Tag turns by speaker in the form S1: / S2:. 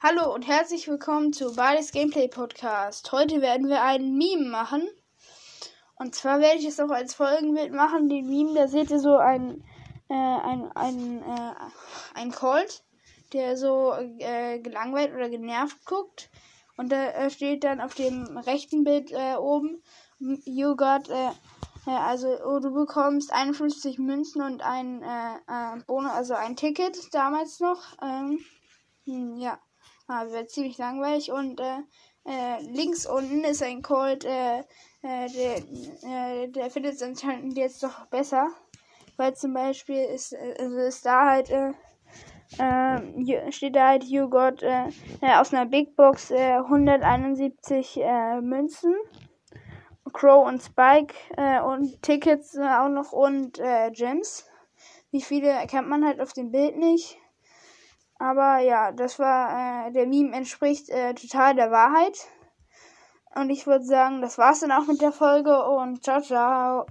S1: Hallo und herzlich willkommen zu Bali's Gameplay Podcast. Heute werden wir einen Meme machen. Und zwar werde ich es auch als Folgenbild machen. Den Meme, da seht ihr so ein, äh, ein, ein, äh, ein Colt, der so äh, gelangweilt oder genervt guckt. Und da äh, steht dann auf dem rechten Bild äh, oben, you got, äh, äh also oh, du bekommst 51 Münzen und ein äh, äh, Bonus, also ein Ticket damals noch. Ähm, hm, ja. Ah, wird ziemlich langweilig. Und äh, äh, links unten ist ein Colt, äh, äh, der, äh, der findet es anscheinend jetzt doch besser. Weil zum Beispiel ist, also ist da halt, äh, äh, steht da halt, you got äh, äh, aus einer Big Box äh, 171 äh, Münzen. Crow und Spike äh, und Tickets äh, auch noch und äh, Gems. Wie viele erkennt man halt auf dem Bild nicht. Aber ja, das war, äh, der Meme entspricht äh, total der Wahrheit. Und ich würde sagen, das war's dann auch mit der Folge und ciao, ciao.